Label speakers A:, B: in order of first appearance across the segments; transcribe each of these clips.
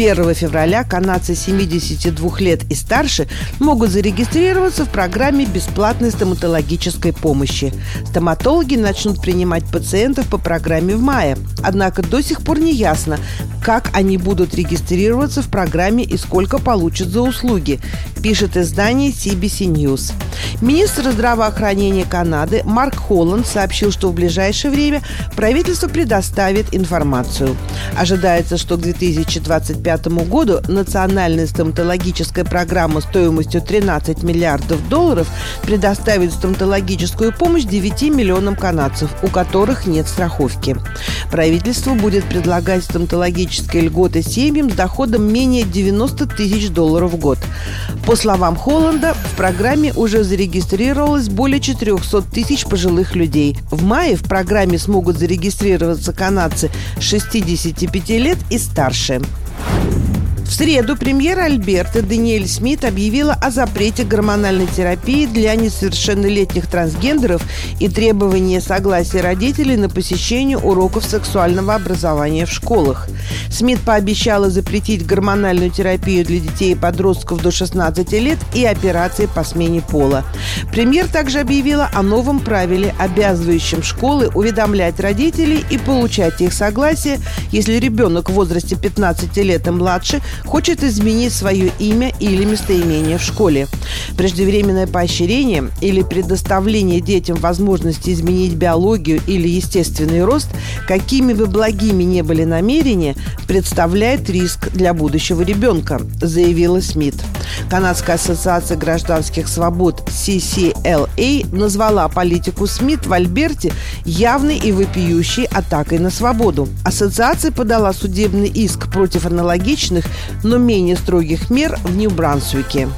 A: 1 февраля канадцы 72 лет и старше могут зарегистрироваться в программе бесплатной стоматологической помощи. Стоматологи начнут принимать пациентов по программе в мае. Однако до сих пор не ясно, как они будут регистрироваться в программе и сколько получат за услуги, пишет издание CBC News. Министр здравоохранения Канады Марк Холланд сообщил, что в ближайшее время правительство предоставит информацию. Ожидается, что к 2025 году национальная стоматологическая программа стоимостью 13 миллиардов долларов предоставит стоматологическую помощь 9 миллионам канадцев, у которых нет страховки. Правительство будет предлагать стоматологические льготы семьям с доходом менее 90 тысяч долларов в год. По словам Холланда, в программе уже зарегистрировалось более 400 тысяч пожилых людей. В мае в программе смогут зарегистрироваться канадцы 65 лет и старше. В среду премьера Альберта Даниэль Смит объявила о запрете гормональной терапии для несовершеннолетних трансгендеров и требовании согласия родителей на посещение уроков сексуального образования в школах. Смит пообещала запретить гормональную терапию для детей и подростков до 16 лет и операции по смене пола. Премьер также объявила о новом правиле, обязывающем школы уведомлять родителей и получать их согласие, если ребенок в возрасте 15 лет и младше хочет изменить свое имя или местоимение в школе. Преждевременное поощрение или предоставление детям возможности изменить биологию или естественный рост, какими бы благими не были намерения, представляет риск для будущего ребенка, заявила Смит. Канадская ассоциация гражданских свобод CCLA назвала политику Смит в Альберте явной и вопиющей атакой на свободу. Ассоциация подала судебный иск против аналогичных, но менее строгих мер в Нью-Брансуике.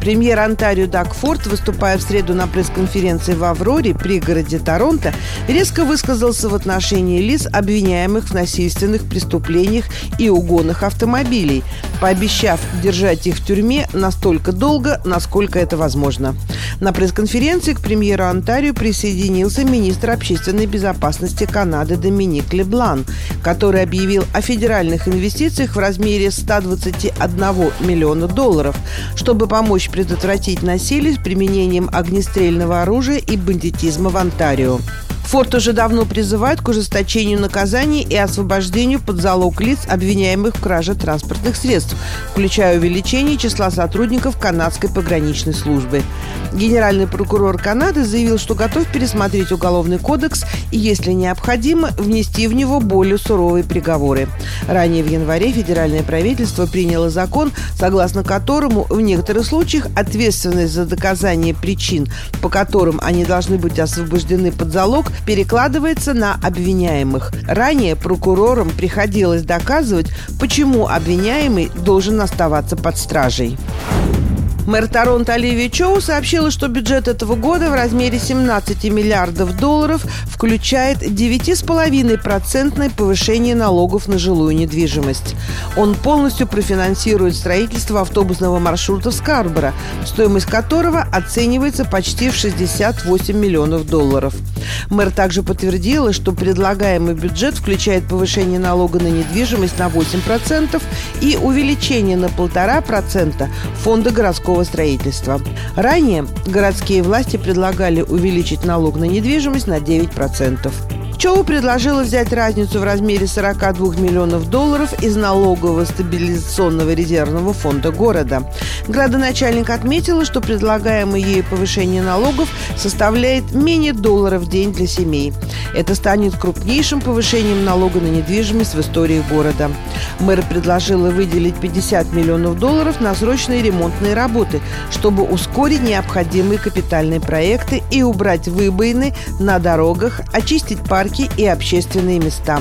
A: Премьер Онтарио Даг Форд, выступая в среду на пресс-конференции в Авроре, пригороде Торонто, резко высказался в отношении лиц, обвиняемых в насильственных преступлениях и угонах автомобилей, пообещав держать их в тюрьме настолько долго, насколько это возможно. На пресс-конференции к премьеру Онтарио присоединился министр общественной безопасности Канады Доминик Леблан, который объявил о федеральных инвестициях в размере 121 миллиона долларов, чтобы помочь предотвратить насилие с применением огнестрельного оружия и бандитизма в Онтарио. Форд уже давно призывает к ужесточению наказаний и освобождению под залог лиц, обвиняемых в краже транспортных средств, включая увеличение числа сотрудников канадской пограничной службы. Генеральный прокурор Канады заявил, что готов пересмотреть уголовный кодекс и, если необходимо, внести в него более суровые приговоры. Ранее в январе федеральное правительство приняло закон, согласно которому в некоторых случаях ответственность за доказание причин, по которым они должны быть освобождены под залог, перекладывается на обвиняемых. Ранее прокурорам приходилось доказывать, почему обвиняемый должен оставаться под стражей. Мэр Торонто Оливия Чоу сообщила, что бюджет этого года в размере 17 миллиардов долларов включает 9,5% повышение налогов на жилую недвижимость. Он полностью профинансирует строительство автобусного маршрута в Скарборо, стоимость которого оценивается почти в 68 миллионов долларов. Мэр также подтвердила, что предлагаемый бюджет включает повышение налога на недвижимость на 8% и увеличение на 1,5% фонда городского строительства. Ранее городские власти предлагали увеличить налог на недвижимость на 9%. Чоу предложила взять разницу в размере 42 миллионов долларов из налогового стабилизационного резервного фонда города. Градоначальник отметила, что предлагаемое ей повышение налогов составляет менее доллара в день для семей. Это станет крупнейшим повышением налога на недвижимость в истории города. Мэр предложила выделить 50 миллионов долларов на срочные ремонтные работы, чтобы ускорить необходимые капитальные проекты и убрать выбоины на дорогах, очистить парки парки и общественные места.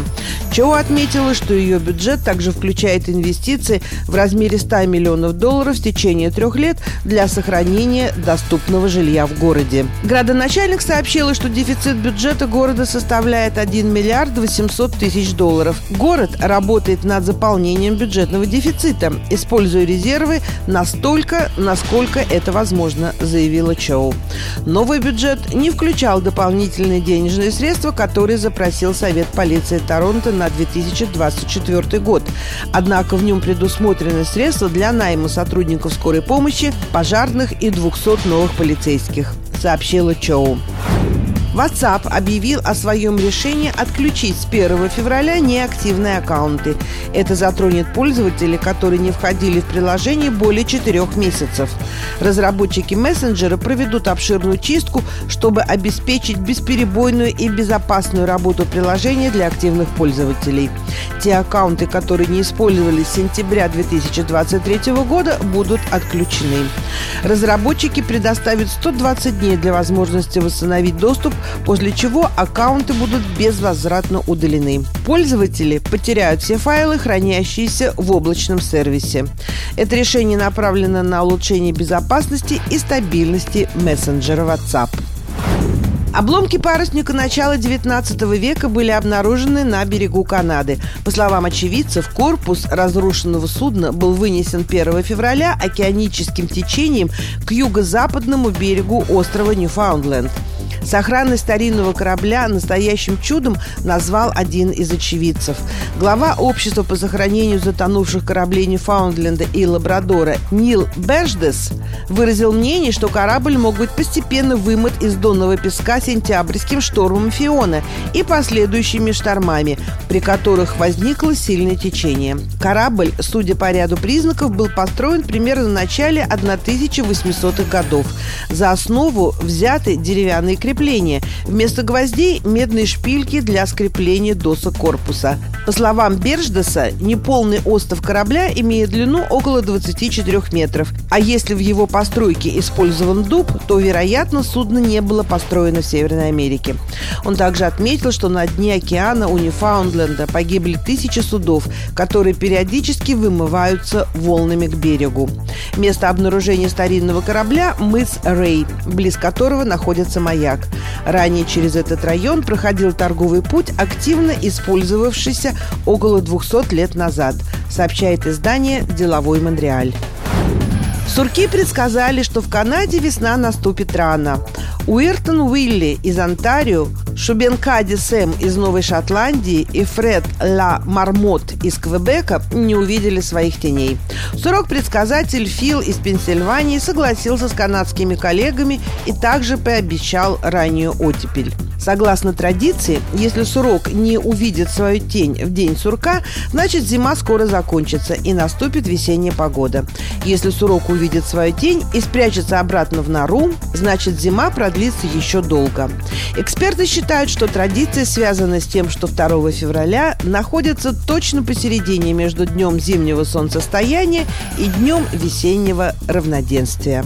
A: Чоу отметила, что ее бюджет также включает инвестиции в размере 100 миллионов долларов в течение трех лет для сохранения доступного жилья в городе. Градоначальник сообщила, что дефицит бюджета города составляет 1 миллиард 800 тысяч долларов. Город работает над заполнением бюджетного дефицита, используя резервы настолько, насколько это возможно, заявила Чоу. Новый бюджет не включал дополнительные денежные средства, которые запросил Совет полиции Торонто на 2024 год. Однако в нем предусмотрены средства для найма сотрудников скорой помощи, пожарных и 200 новых полицейских, сообщила Чоу. WhatsApp объявил о своем решении отключить с 1 февраля неактивные аккаунты. Это затронет пользователей, которые не входили в приложение более четырех месяцев. Разработчики мессенджера проведут обширную чистку, чтобы обеспечить бесперебойную и безопасную работу приложения для активных пользователей. Те аккаунты, которые не использовались с сентября 2023 года, будут отключены. Разработчики предоставят 120 дней для возможности восстановить доступ после чего аккаунты будут безвозвратно удалены. Пользователи потеряют все файлы, хранящиеся в облачном сервисе. Это решение направлено на улучшение безопасности и стабильности мессенджера WhatsApp. Обломки парусника начала XIX века были обнаружены на берегу Канады. По словам очевидцев, корпус разрушенного судна был вынесен 1 февраля океаническим течением к юго-западному берегу острова Ньюфаундленд. Сохранность старинного корабля настоящим чудом назвал один из очевидцев. Глава общества по сохранению затонувших кораблей Ньюфаундленда и Лабрадора Нил Бэждес выразил мнение, что корабль мог быть постепенно вымыт из донного песка сентябрьским штормом Фиона и последующими штормами, при которых возникло сильное течение. Корабль, судя по ряду признаков, был построен примерно в начале 1800-х годов. За основу взяты деревянные крепления. Вместо гвоздей – медные шпильки для скрепления досок корпуса. По словам Берждеса, неполный остов корабля имеет длину около 24 метров. А если в его постройке использован дуб, то, вероятно, судно не было построено в Северной Америке. Он также отметил, что на дне океана у Ньюфаундленда погибли тысячи судов, которые периодически вымываются волнами к берегу. Место обнаружения старинного корабля – мыс Рей, близ которого находится маяк. Ранее через этот район проходил торговый путь, активно использовавшийся около 200 лет назад, сообщает издание «Деловой Монреаль». Сурки предсказали, что в Канаде весна наступит рано. Уиртон Уилли из Онтарио, Шубенкади Сэм из Новой Шотландии и Фред Ла Мармот из Квебека не увидели своих теней. Сурок-предсказатель Фил из Пенсильвании согласился с канадскими коллегами и также пообещал раннюю оттепель. Согласно традиции, если сурок не увидит свою тень в день сурка, значит зима скоро закончится и наступит весенняя погода. Если сурок увидит свою тень и спрячется обратно в нору, значит зима продлится еще долго. Эксперты считают, что традиция связана с тем, что 2 февраля находится точно посередине между днем зимнего солнцестояния и днем весеннего равноденствия.